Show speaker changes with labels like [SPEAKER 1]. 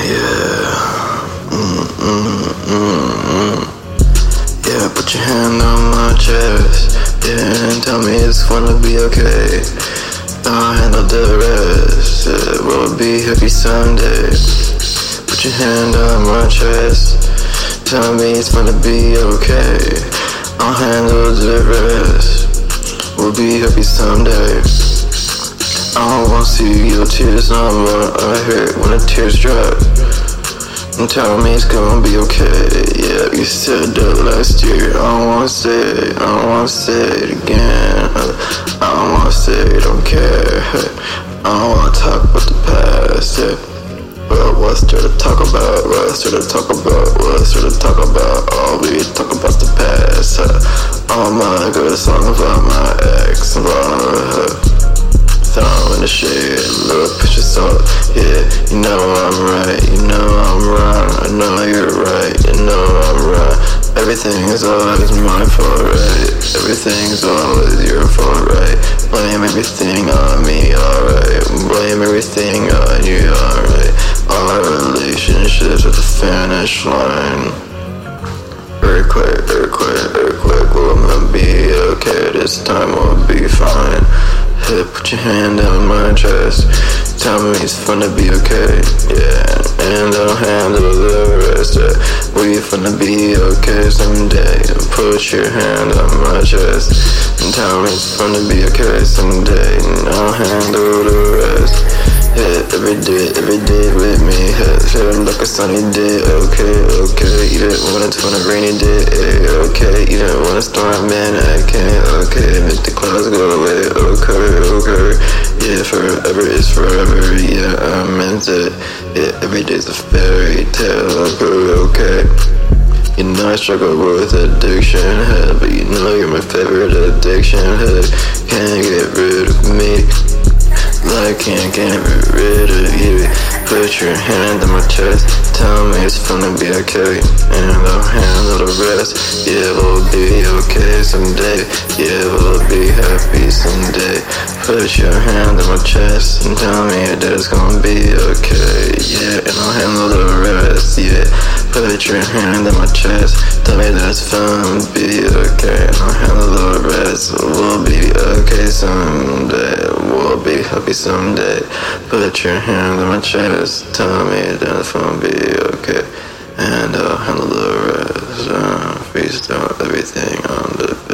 [SPEAKER 1] Yeah. Mm, mm, mm, yeah, put your hand on my chest. Tell me it's gonna be okay. I'll handle the rest. It will be happy someday. Put your hand on my chest. Me it's gonna be okay. I'll handle the rest. We'll be happy someday. I don't wanna see your tears no more. I hurt when the tears drop. And tell me it's gonna be okay. Yeah, you said that last year. I don't wanna say it. I don't wanna say it again. I don't wanna say it. Don't care. I don't wanna talk about the past. Yeah. Well, what's there to talk about? What's there to talk about? What's there to talk about? All we talk about the past. Uh, oh my god, a song about my ex. Uh, thumb the shade, little picture salt. Yeah, you know I'm right, you know I'm wrong. I know you're right, you know I'm wrong. Everything is always my fault, right? Everything is always your fault, right? Blame everything on me, alright. Blame everything on you, alright. Our relationships at the finish line. Earthquake, earthquake, earthquake, will gonna be okay. This time we'll be fine. Hey, put your hand on my chest. Tell me it's gonna be okay. Yeah, and I'll handle the rest. Yeah. We finna be okay someday. Put your hand on my chest. And tell me it's gonna be okay someday. And I'll handle the rest. Yeah, every day, every day with me. Like a sunny day. Okay, okay. Even when it's on a rainy day. Yeah, okay. Even when it's storm, man, I can't. Okay, make the clouds go away. Okay, okay. Yeah, forever is forever. Yeah, I meant it. Yeah, every day's a fairy tale. Okay, okay. You know I struggle with addiction, but you know you're my favorite addiction. Hey, can't get rid of me. I can't get rid. Put your hand on my chest. Tell me it's gonna be okay. And I'll handle the rest. Yeah, we'll be okay someday. Yeah, we'll be happy someday. Put your hand on my chest and tell me that it's gonna be okay. Yeah, and I'll handle the rest. Yeah, put your hand on my chest. Tell me that it's gonna be okay. And I'll handle the rest. We'll be okay someday. We'll be happy someday. Put your hand on my chest. Tell me that it's gonna be okay. And I'll handle the rest. Uh, freestyle everything on the.